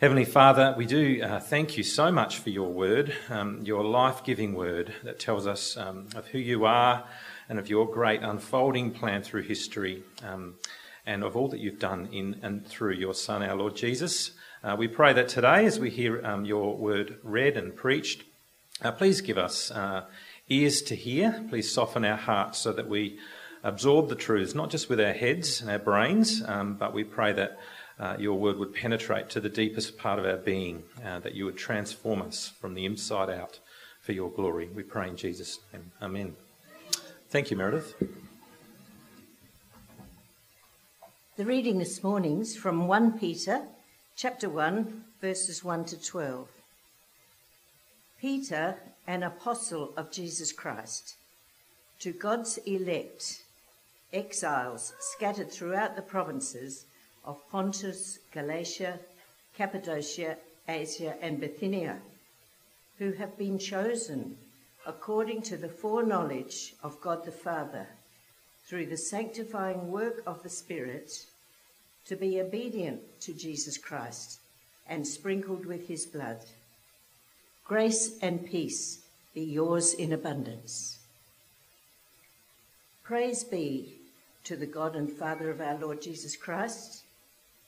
Heavenly Father, we do uh, thank you so much for your word, um, your life giving word that tells us um, of who you are and of your great unfolding plan through history um, and of all that you've done in and through your Son, our Lord Jesus. Uh, we pray that today, as we hear um, your word read and preached, uh, please give us uh, ears to hear. Please soften our hearts so that we absorb the truths, not just with our heads and our brains, um, but we pray that uh, your word would penetrate to the deepest part of our being, uh, that you would transform us from the inside out for your glory. We pray in Jesus' name. Amen. Thank you, Meredith. The reading this morning is from 1 Peter chapter 1, verses 1 to 12. Peter, an apostle of Jesus Christ, to God's elect, exiles scattered throughout the provinces of Pontus, Galatia, Cappadocia, Asia, and Bithynia, who have been chosen according to the foreknowledge of God the Father, through the sanctifying work of the Spirit, to be obedient to Jesus Christ and sprinkled with his blood. Grace and peace be yours in abundance. Praise be to the God and Father of our Lord Jesus Christ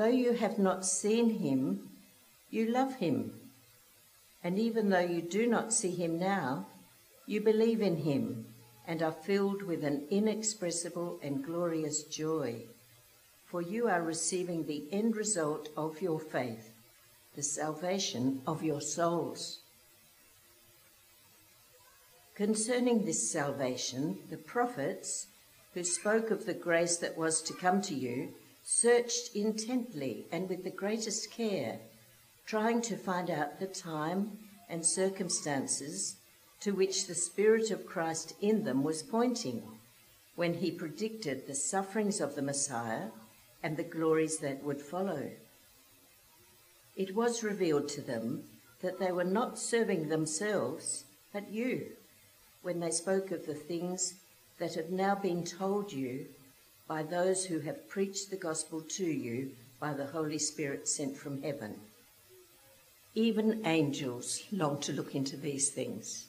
Though you have not seen him, you love him. And even though you do not see him now, you believe in him and are filled with an inexpressible and glorious joy. For you are receiving the end result of your faith, the salvation of your souls. Concerning this salvation, the prophets who spoke of the grace that was to come to you searched intently and with the greatest care, trying to find out the time and circumstances to which the Spirit of Christ in them was pointing when he predicted the sufferings of the Messiah and the glories that would follow. It was revealed to them that they were not serving themselves, but you, when they spoke of the things that have now been told you by those who have preached the gospel to you by the Holy Spirit sent from heaven. Even angels long to look into these things.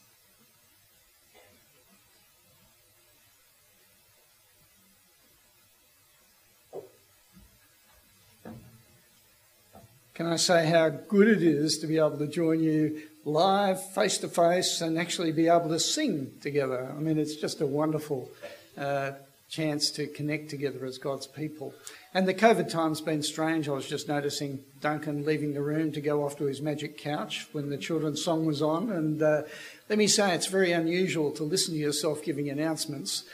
Can I say how good it is to be able to join you live, face to face, and actually be able to sing together? I mean, it's just a wonderful uh, chance to connect together as God's people. And the COVID time's been strange. I was just noticing Duncan leaving the room to go off to his magic couch when the children's song was on. And uh, let me say, it's very unusual to listen to yourself giving announcements,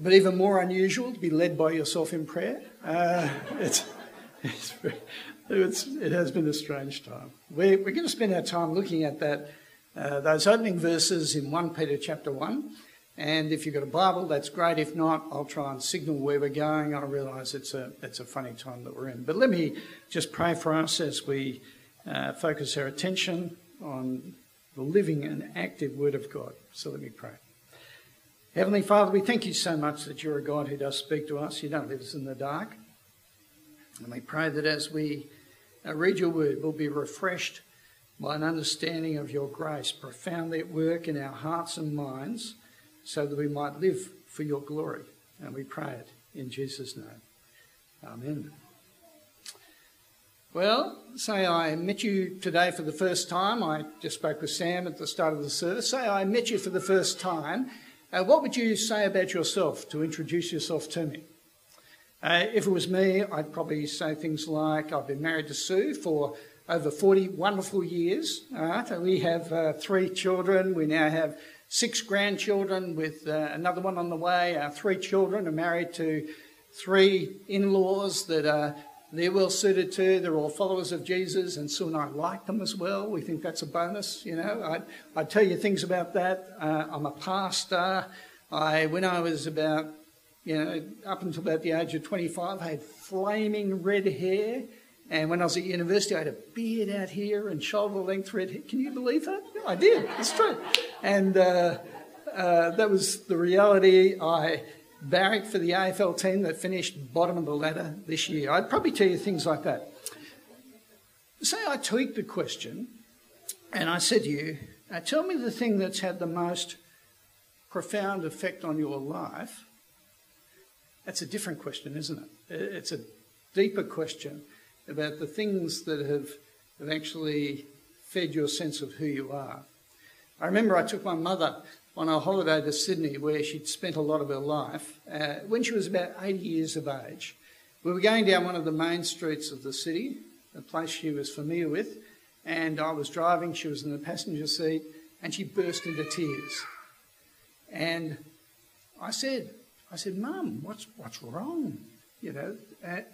but even more unusual to be led by yourself in prayer. Uh, it's, it's, it's, it has been a strange time. We're, we're going to spend our time looking at that, uh, those opening verses in 1 Peter chapter 1. And if you've got a Bible, that's great. If not, I'll try and signal where we're going. I realise it's a, it's a funny time that we're in. But let me just pray for us as we uh, focus our attention on the living and active Word of God. So let me pray. Heavenly Father, we thank you so much that you're a God who does speak to us. You don't leave us in the dark. And we pray that as we uh, read your word, we'll be refreshed by an understanding of your grace, profoundly at work in our hearts and minds so that we might live for your glory. And we pray it in Jesus' name. Amen. Well, say I met you today for the first time. I just spoke with Sam at the start of the service. Say I met you for the first time. Uh, what would you say about yourself to introduce yourself to me? Uh, if it was me, I'd probably say things like I've been married to Sue for over 40 wonderful years. Right? We have uh, three children. We now have six grandchildren with uh, another one on the way. Our three children are married to three in laws that are they're well suited to. They're all followers of Jesus, and Sue and I like them as well. We think that's a bonus, you know. I'd, I'd tell you things about that. Uh, I'm a pastor. I, when I was about, you know, up until about the age of 25, I had flaming red hair. And when I was at university, I had a beard out here and shoulder length red. Can you believe that? Yeah, I did. It's true. And uh, uh, that was the reality. I barracked for the AFL team that finished bottom of the ladder this year. I'd probably tell you things like that. Say I tweaked the question and I said to you, tell me the thing that's had the most profound effect on your life. That's a different question, isn't it? It's a deeper question about the things that have, have actually fed your sense of who you are. I remember I took my mother on a holiday to Sydney where she'd spent a lot of her life. Uh, when she was about 80 years of age, we were going down one of the main streets of the city, a place she was familiar with, and I was driving, she was in the passenger seat, and she burst into tears. And I said, I said, Mum, what's, what's wrong? You know,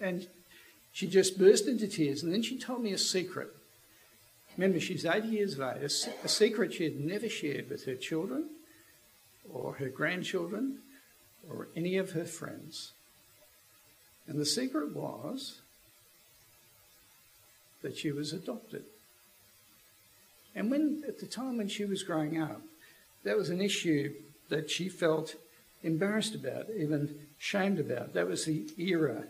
and she just burst into tears, and then she told me a secret. Remember, she's 80 years of age, a secret she had never shared with her children or her grandchildren or any of her friends. And the secret was that she was adopted. And when, at the time when she was growing up, that was an issue that she felt embarrassed about, even shamed about. That was the era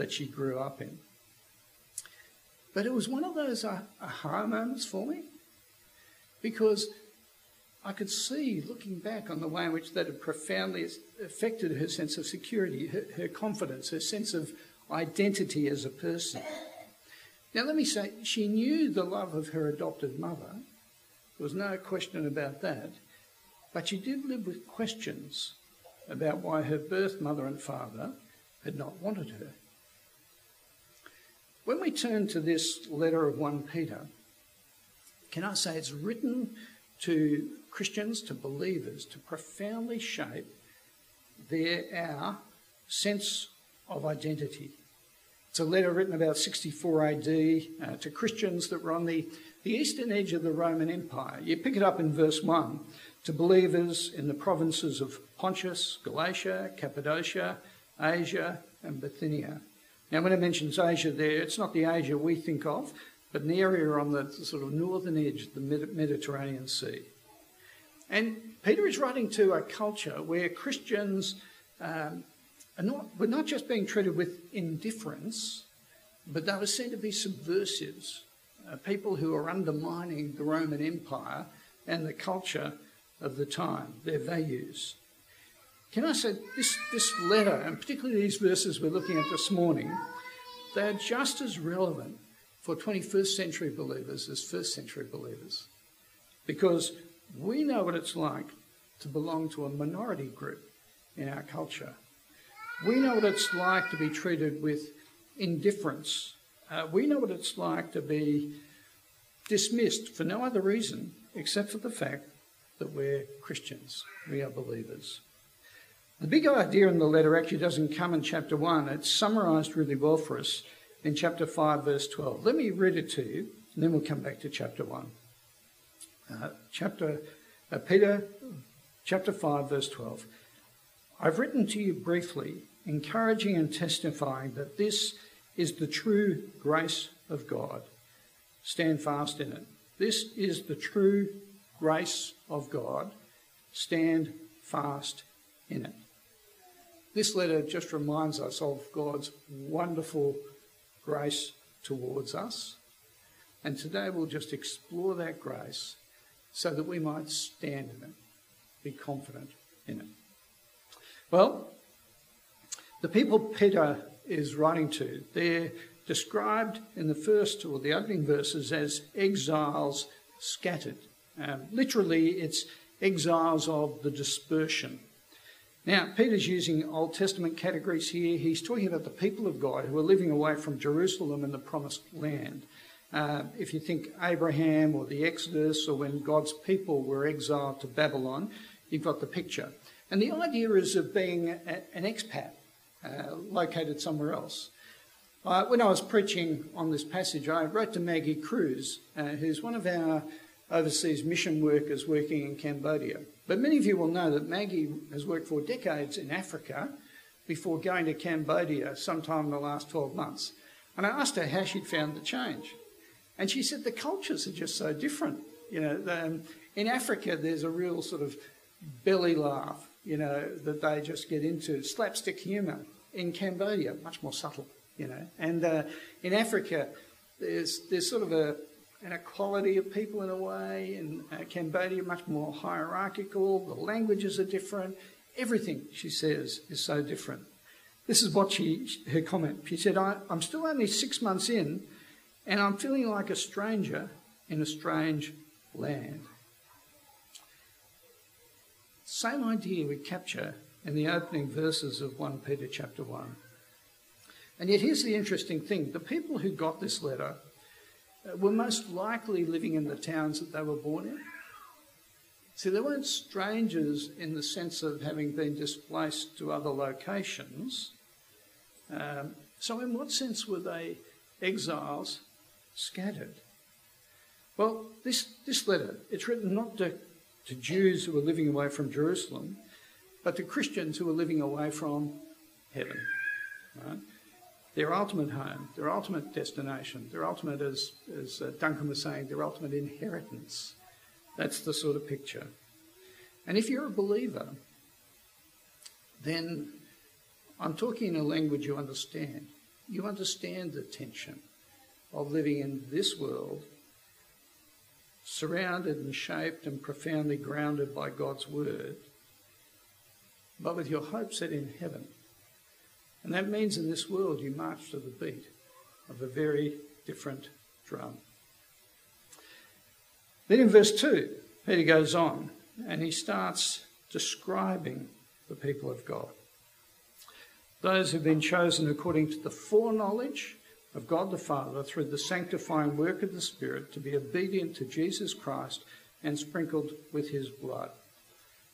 that she grew up in. But it was one of those uh, aha moments for me because I could see, looking back on the way in which that had profoundly affected her sense of security, her, her confidence, her sense of identity as a person. Now, let me say, she knew the love of her adopted mother. There was no question about that. But she did live with questions about why her birth mother and father had not wanted her. When we turn to this letter of 1 Peter, can I say it's written to Christians, to believers, to profoundly shape their our sense of identity. It's a letter written about 64 AD uh, to Christians that were on the, the eastern edge of the Roman Empire. You pick it up in verse 1 to believers in the provinces of Pontus, Galatia, Cappadocia, Asia, and Bithynia. Now, when it mentions Asia there, it's not the Asia we think of, but an area on the sort of northern edge of the Mediterranean Sea. And Peter is writing to a culture where Christians um, are not, were not just being treated with indifference, but they were seen to be subversives, uh, people who are undermining the Roman Empire and the culture of the time, their values. Can I say this, this letter, and particularly these verses we're looking at this morning, they are just as relevant for 21st century believers as first century believers. Because we know what it's like to belong to a minority group in our culture. We know what it's like to be treated with indifference. Uh, we know what it's like to be dismissed for no other reason except for the fact that we're Christians, we are believers. The big idea in the letter actually doesn't come in chapter 1. It's summarised really well for us in chapter 5, verse 12. Let me read it to you, and then we'll come back to chapter 1. Uh, chapter uh, Peter, chapter 5, verse 12. I've written to you briefly, encouraging and testifying that this is the true grace of God. Stand fast in it. This is the true grace of God. Stand fast in it. This letter just reminds us of God's wonderful grace towards us. And today we'll just explore that grace so that we might stand in it, be confident in it. Well, the people Peter is writing to, they're described in the first or the opening verses as exiles scattered. Um, literally, it's exiles of the dispersion. Now, Peter's using Old Testament categories here. He's talking about the people of God who are living away from Jerusalem and the promised land. Uh, if you think Abraham or the Exodus or when God's people were exiled to Babylon, you've got the picture. And the idea is of being a, an expat uh, located somewhere else. Uh, when I was preaching on this passage, I wrote to Maggie Cruz, uh, who's one of our overseas mission workers working in Cambodia. But many of you will know that Maggie has worked for decades in Africa before going to Cambodia sometime in the last 12 months. And I asked her how she'd found the change. And she said the cultures are just so different. You know, um, in Africa, there's a real sort of belly laugh, you know, that they just get into. Slapstick humour. In Cambodia, much more subtle, you know. And uh, in Africa, there's, there's sort of a, an equality of people in a way. In uh, Cambodia, much more hierarchical. The languages are different. Everything, she says, is so different. This is what she, her comment. She said, I, I'm still only six months in, and I'm feeling like a stranger in a strange land. Same idea we capture in the opening verses of 1 Peter chapter 1. And yet, here's the interesting thing the people who got this letter uh, were most likely living in the towns that they were born in. See, they weren't strangers in the sense of having been displaced to other locations. Um, so, in what sense were they exiles scattered? Well, this, this letter, it's written not to, to Jews who were living away from Jerusalem, but to Christians who were living away from heaven. Right? Their ultimate home, their ultimate destination, their ultimate, as, as uh, Duncan was saying, their ultimate inheritance. That's the sort of picture. And if you're a believer, then I'm talking in a language you understand. You understand the tension of living in this world, surrounded and shaped and profoundly grounded by God's word, but with your hope set in heaven. And that means in this world you march to the beat of a very different drum. Then in verse 2, Peter goes on and he starts describing the people of God. Those who've been chosen according to the foreknowledge of God the Father through the sanctifying work of the Spirit to be obedient to Jesus Christ and sprinkled with his blood.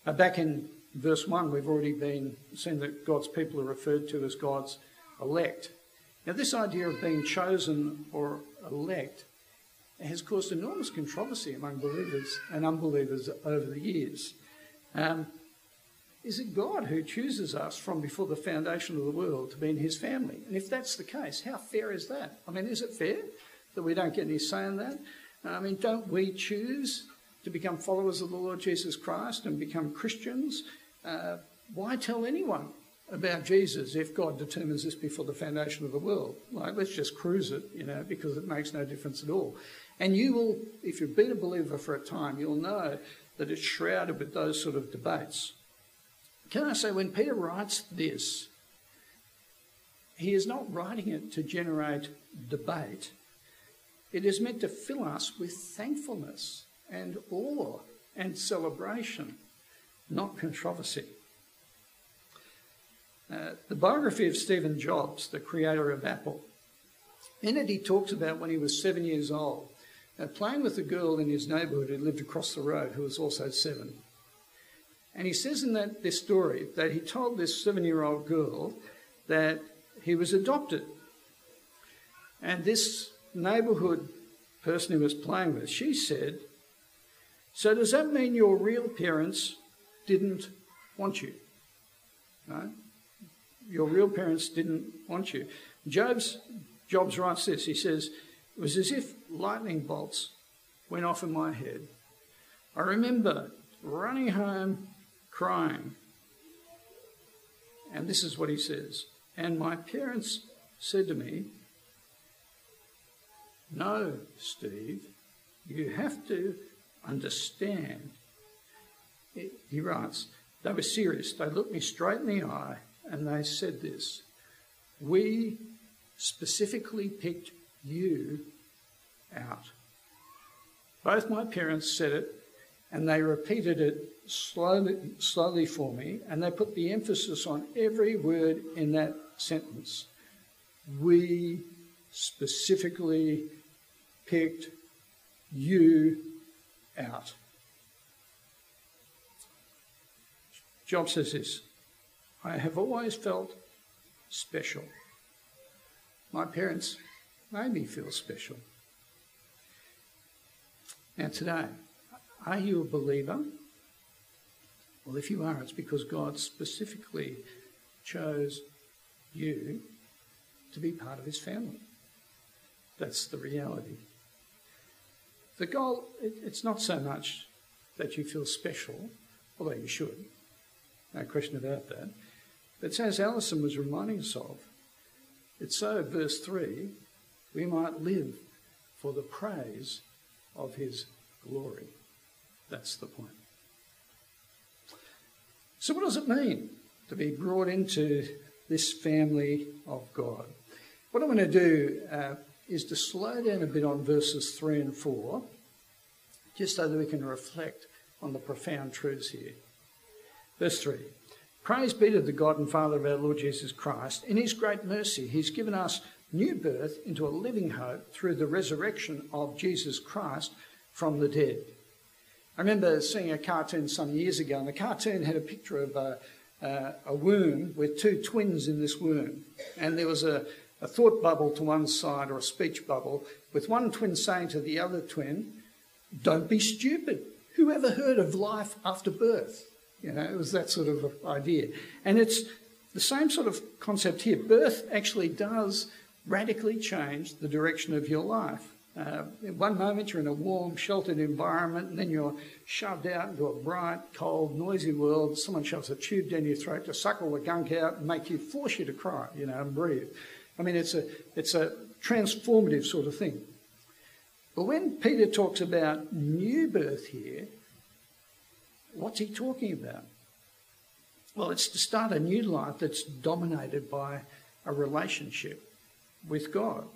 Now, back in verse 1, we've already been seen that God's people are referred to as God's elect. Now, this idea of being chosen or elect has caused enormous controversy among believers and unbelievers over the years. Um, is it God who chooses us from before the foundation of the world to be in his family? And if that's the case, how fair is that? I mean, is it fair that we don't get any say in that? I mean, don't we choose to become followers of the Lord Jesus Christ and become Christians uh, why tell anyone about Jesus if God determines this before the foundation of the world? Like, let's just cruise it, you know, because it makes no difference at all. And you will, if you've been a believer for a time, you'll know that it's shrouded with those sort of debates. Can I say, when Peter writes this, he is not writing it to generate debate. It is meant to fill us with thankfulness and awe and celebration not controversy. Uh, the biography of Stephen Jobs, the creator of Apple, in it he talks about when he was seven years old, uh, playing with a girl in his neighbourhood who lived across the road who was also seven. And he says in that this story that he told this seven-year-old girl that he was adopted. And this neighbourhood person he was playing with, she said, So does that mean your real parents didn't want you. Right? Your real parents didn't want you. Job's, Jobs writes this. He says, It was as if lightning bolts went off in my head. I remember running home crying. And this is what he says. And my parents said to me, No, Steve, you have to understand he writes, they were serious. They looked me straight in the eye and they said this We specifically picked you out. Both my parents said it, and they repeated it slowly, slowly for me, and they put the emphasis on every word in that sentence. We specifically picked you out. Job says this I have always felt special. My parents made me feel special. Now, today, are you a believer? Well, if you are, it's because God specifically chose you to be part of his family. That's the reality. The goal, it's not so much that you feel special, although you should, no question about that. But as Alison was reminding us of, it's so, verse 3, we might live for the praise of his glory. That's the point. So, what does it mean to be brought into this family of God? What I'm going to do uh, is to slow down a bit on verses 3 and 4, just so that we can reflect on the profound truths here. Verse 3 Praise be to the God and Father of our Lord Jesus Christ. In his great mercy, he's given us new birth into a living hope through the resurrection of Jesus Christ from the dead. I remember seeing a cartoon some years ago, and the cartoon had a picture of a, uh, a womb with two twins in this womb. And there was a, a thought bubble to one side or a speech bubble, with one twin saying to the other twin, Don't be stupid. Who ever heard of life after birth? You know, it was that sort of idea. And it's the same sort of concept here. Birth actually does radically change the direction of your life. Uh, in one moment you're in a warm, sheltered environment, and then you're shoved out into a bright, cold, noisy world. Someone shoves a tube down your throat to suck all the gunk out and make you force you to cry, you know, and breathe. I mean, it's a it's a transformative sort of thing. But when Peter talks about new birth here, What's he talking about? Well, it's to start a new life that's dominated by a relationship with God.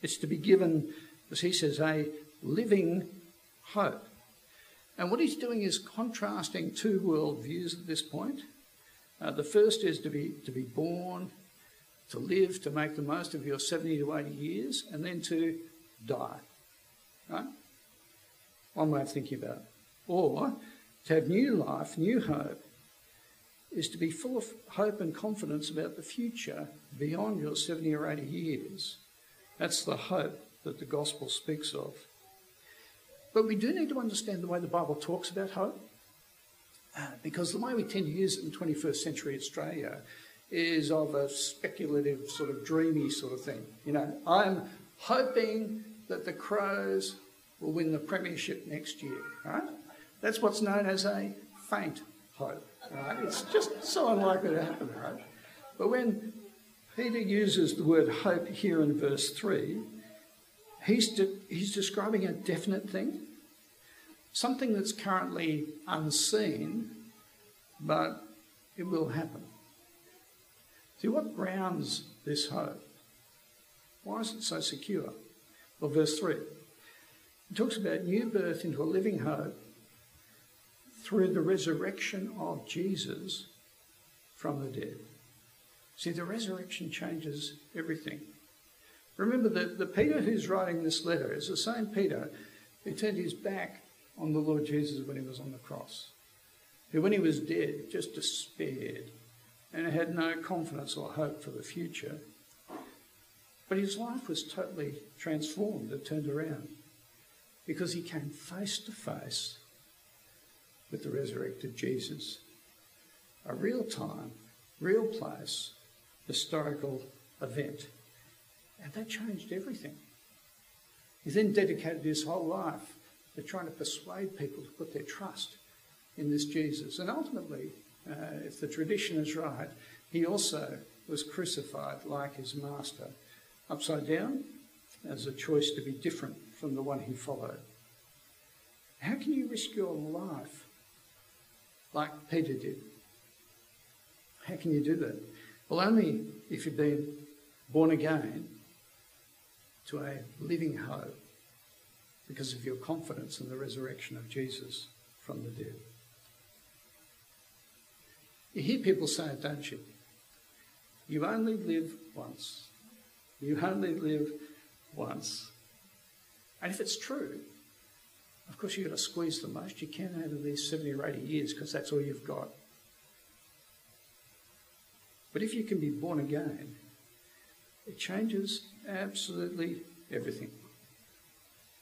It's to be given, as he says, a living hope. And what he's doing is contrasting two worldviews at this point. Uh, the first is to be, to be born, to live, to make the most of your 70 to 80 years, and then to die. Right? One way of thinking about it. Or to have new life, new hope, is to be full of hope and confidence about the future beyond your 70 or 80 years. That's the hope that the gospel speaks of. But we do need to understand the way the Bible talks about hope, uh, because the way we tend to use it in 21st century Australia is of a speculative, sort of dreamy sort of thing. You know, I'm hoping that the Crows will win the premiership next year, right? That's what's known as a faint hope. Right? It's just so unlikely to happen, right? But when Peter uses the word hope here in verse 3, he's, de- he's describing a definite thing, something that's currently unseen, but it will happen. See, what grounds this hope? Why is it so secure? Well, verse 3 it talks about new birth into a living hope through the resurrection of Jesus from the dead. See, the resurrection changes everything. Remember that the Peter who's writing this letter is the same Peter who turned his back on the Lord Jesus when he was on the cross, who, when he was dead, just despaired and had no confidence or hope for the future. But his life was totally transformed and turned around because he came face to face with the resurrected Jesus. A real time, real place, historical event. And that changed everything. He then dedicated his whole life to trying to persuade people to put their trust in this Jesus. And ultimately, Uh, if the tradition is right, he also was crucified like his master, upside down, as a choice to be different from the one he followed. How can you risk your life like Peter did. How can you do that? Well, only if you've been born again to a living hope because of your confidence in the resurrection of Jesus from the dead. You hear people say it, don't you? You only live once. You only live once. And if it's true, of course you've got to squeeze the most you can out of these 70 or 80 years because that's all you've got. But if you can be born again, it changes absolutely everything.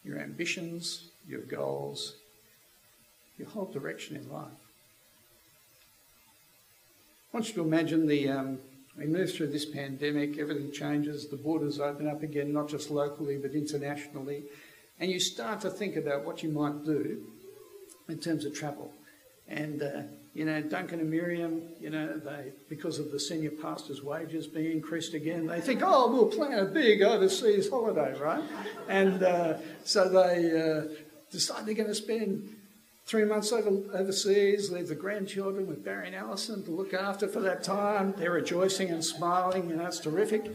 Your ambitions, your goals, your whole direction in life. I want you to imagine the um, we move through this pandemic, everything changes, the borders open up again, not just locally but internationally, and you start to think about what you might do in terms of travel. And uh, you know, Duncan and Miriam, you know, they because of the senior pastor's wages being increased again, they think, oh, we'll plan a big overseas holiday, right? And uh, so they uh, decide they're going to spend three months over, overseas, leave the grandchildren with Barry and Allison to look after for that time. They're rejoicing and smiling, and that's terrific.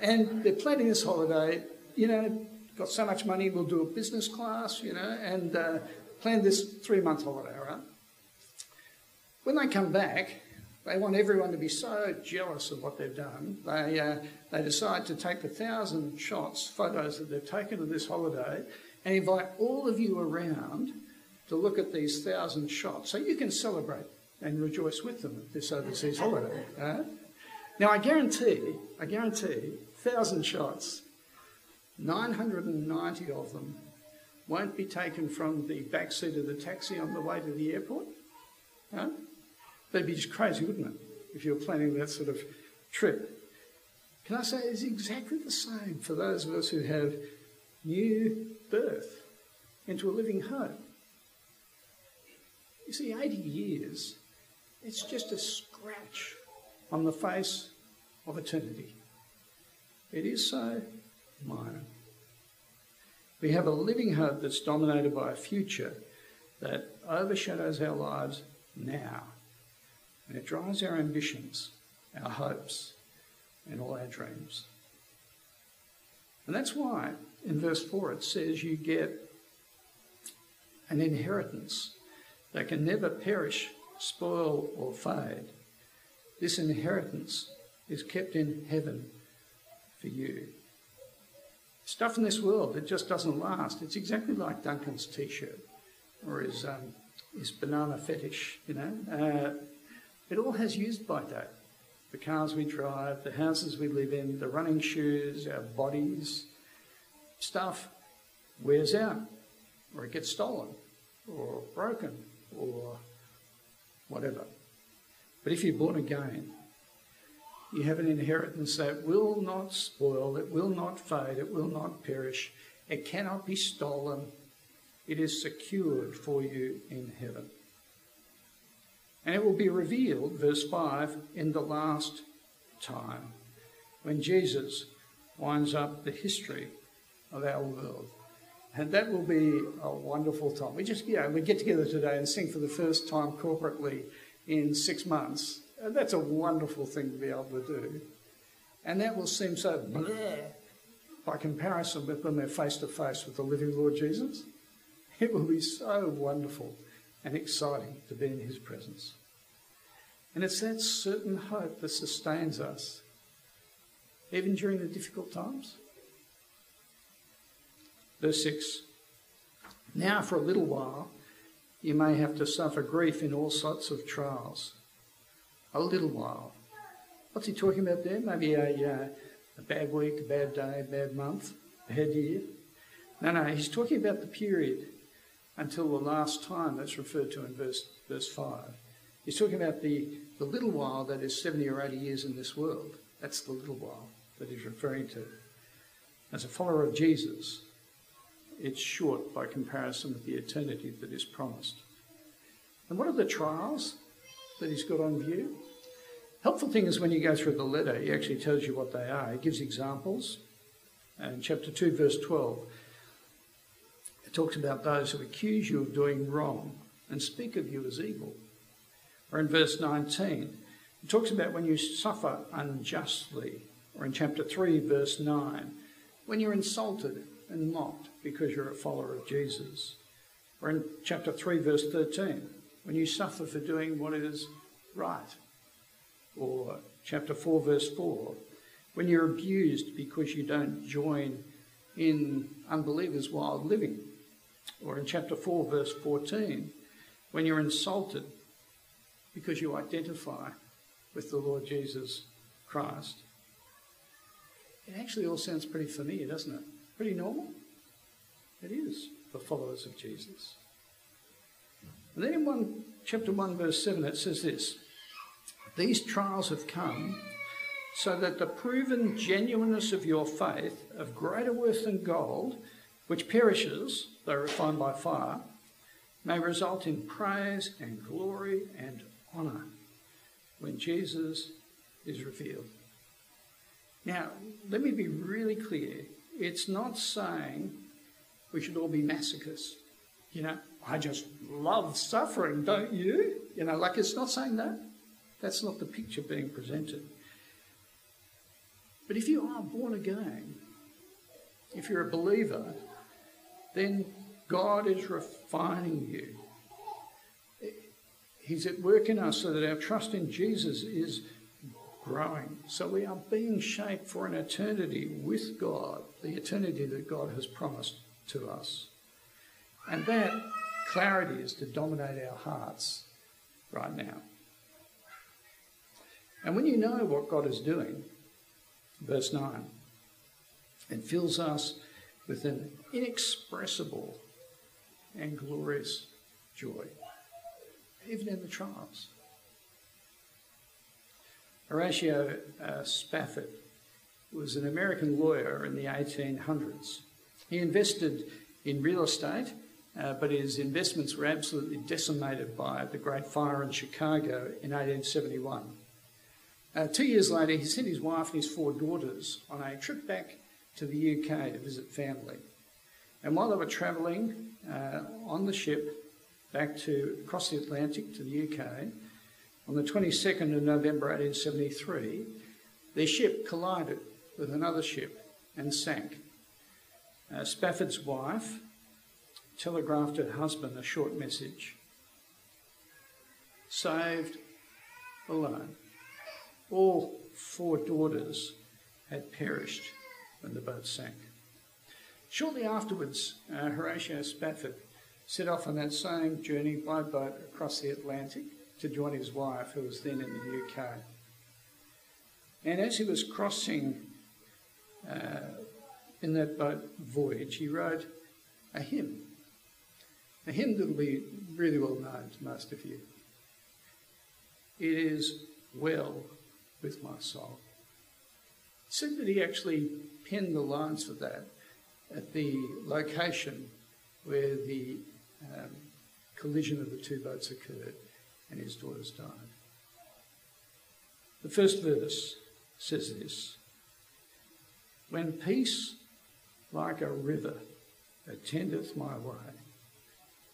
And they're planning this holiday, you know, got so much money, we'll do a business class, you know, and uh, plan this three month holiday, right? When they come back, they want everyone to be so jealous of what they've done. They, uh, they decide to take the thousand shots, photos that they've taken of this holiday, and invite all of you around to look at these thousand shots so you can celebrate and rejoice with them at this overseas holiday. Uh? Now, I guarantee, I guarantee, thousand shots, 990 of them won't be taken from the back seat of the taxi on the way to the airport. Uh? That'd be just crazy, wouldn't it? If you were planning that sort of trip. Can I say it's exactly the same for those of us who have new birth into a living hope? You see, 80 years, it's just a scratch on the face of eternity. It is so minor. We have a living hope that's dominated by a future that overshadows our lives now. And it drives our ambitions, our hopes, and all our dreams. And that's why in verse 4 it says you get an inheritance that can never perish, spoil, or fade. This inheritance is kept in heaven for you. Stuff in this world, it just doesn't last. It's exactly like Duncan's t shirt or his, um, his banana fetish, you know. Uh, it all has used by date. The cars we drive, the houses we live in, the running shoes, our bodies, stuff wears out, or it gets stolen, or broken, or whatever. But if you're born again, you have an inheritance that will not spoil, it will not fade, it will not perish, it cannot be stolen, it is secured for you in heaven. And it will be revealed, verse 5, in the last time, when Jesus winds up the history of our world. And that will be a wonderful time. We just, you know, we get together today and sing for the first time corporately in six months. And that's a wonderful thing to be able to do. And that will seem so bleh by comparison with when they're face to face with the living Lord Jesus. It will be so wonderful and exciting to be in his presence. And it's that certain hope that sustains us, even during the difficult times. Verse 6 Now, for a little while, you may have to suffer grief in all sorts of trials. A little while. What's he talking about there? Maybe a, uh, a bad week, a bad day, a bad month, a bad year? No, no, he's talking about the period until the last time that's referred to in verse, verse 5. He's talking about the, the little while that is 70 or 80 years in this world. That's the little while that he's referring to. As a follower of Jesus, it's short by comparison with the eternity that is promised. And what are the trials that he's got on view? Helpful thing is when you go through the letter, he actually tells you what they are. He gives examples. And chapter 2, verse 12, it talks about those who accuse you of doing wrong and speak of you as evil. Or in verse 19, it talks about when you suffer unjustly Or in chapter 3, verse 9, when you're insulted and mocked because you're a follower of Jesus. Or in chapter 3, verse 13, when you suffer for doing what is right. Or chapter 4, verse 4, when you're abused because you don't join in unbelievers' wild living. Or in chapter 4, verse 14, when you're insulted because you identify with the Lord Jesus Christ. It actually all sounds pretty familiar, doesn't it? Pretty normal. It is for followers of Jesus. And then in one, chapter 1, verse 7, it says this These trials have come so that the proven genuineness of your faith, of greater worth than gold, which perishes, though refined by fire, may result in praise and glory and honour when Jesus is revealed. Now, let me be really clear. It's not saying we should all be masochists. You know, I just love suffering, don't you? You know, like it's not saying that. That's not the picture being presented. But if you are born again, if you're a believer, then God is refining you. He's at work in us so that our trust in Jesus is growing. So we are being shaped for an eternity with God, the eternity that God has promised to us. And that clarity is to dominate our hearts right now. And when you know what God is doing, verse 9, it fills us with an inexpressible and glorious joy, even in the trials. Horatio uh, Spafford was an American lawyer in the 1800s. He invested in real estate, uh, but his investments were absolutely decimated by the Great Fire in Chicago in 1871. Uh, two years later, he sent his wife and his four daughters on a trip back to the UK to visit family. And while they were travelling uh, on the ship back to across the Atlantic to the UK, on the 22nd of November 1873, their ship collided with another ship and sank. Uh, Spafford's wife telegraphed her husband a short message saved alone. All four daughters had perished when the boat sank. Shortly afterwards, uh, Horatio Spafford set off on that same journey by boat across the Atlantic to join his wife, who was then in the UK. And as he was crossing uh, in that boat voyage, he wrote a hymn. A hymn that will be really well known to most of you. It is well with my soul. It said that he actually penned the lines for that at the location where the um, collision of the two boats occurred and his daughters died. The first verse says this When peace like a river attendeth my way,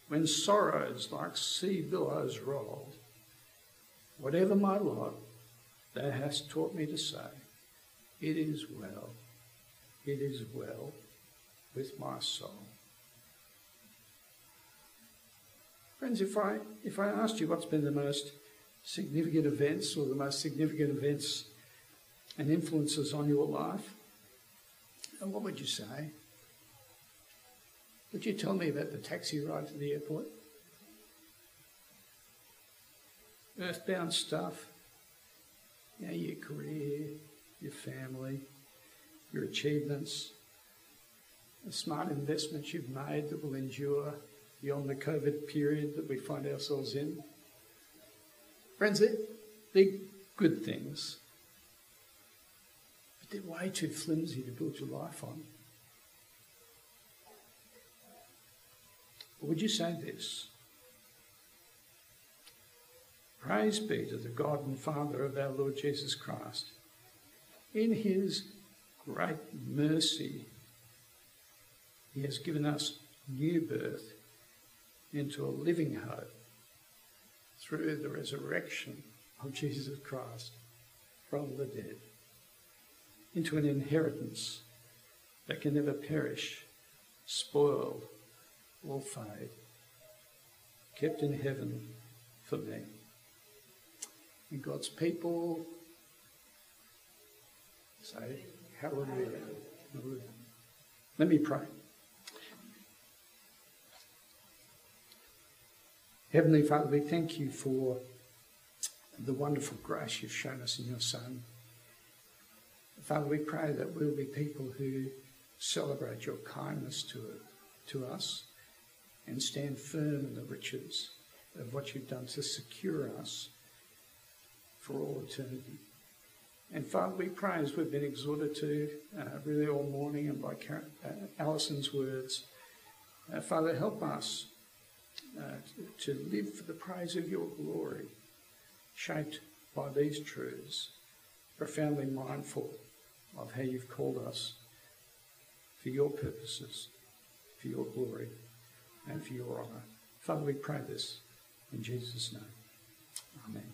when sorrows like sea billows roll, whatever my lot, thou hast taught me to say, It is well, it is well with my soul. Friends, if I, if I asked you what's been the most significant events or the most significant events and influences on your life, what would you say? Would you tell me about the taxi ride to the airport? Earthbound stuff, you know, your career, your family, your achievements, the smart investments you've made that will endure beyond the COVID period that we find ourselves in. Friends, they're, they're good things, they're way too flimsy to build your life on. Or would you say this? Praise be to the God and Father of our Lord Jesus Christ. In his great mercy, he has given us new birth into a living hope through the resurrection of Jesus Christ from the dead. Into an inheritance that can never perish, spoil, or fade, kept in heaven for me. And God's people say, Hallelujah. Let me pray. Heavenly Father, we thank you for the wonderful grace you've shown us in your Son. Father, we pray that we'll be people who celebrate your kindness to, to us and stand firm in the riches of what you've done to secure us for all eternity. And Father, we pray as we've been exhorted to uh, really all morning and by Karen, uh, Alison's words, uh, Father, help us uh, to live for the praise of your glory, shaped by these truths, profoundly mindful of how you've called us for your purposes, for your glory, and for your honour. Father, we pray this in Jesus' name.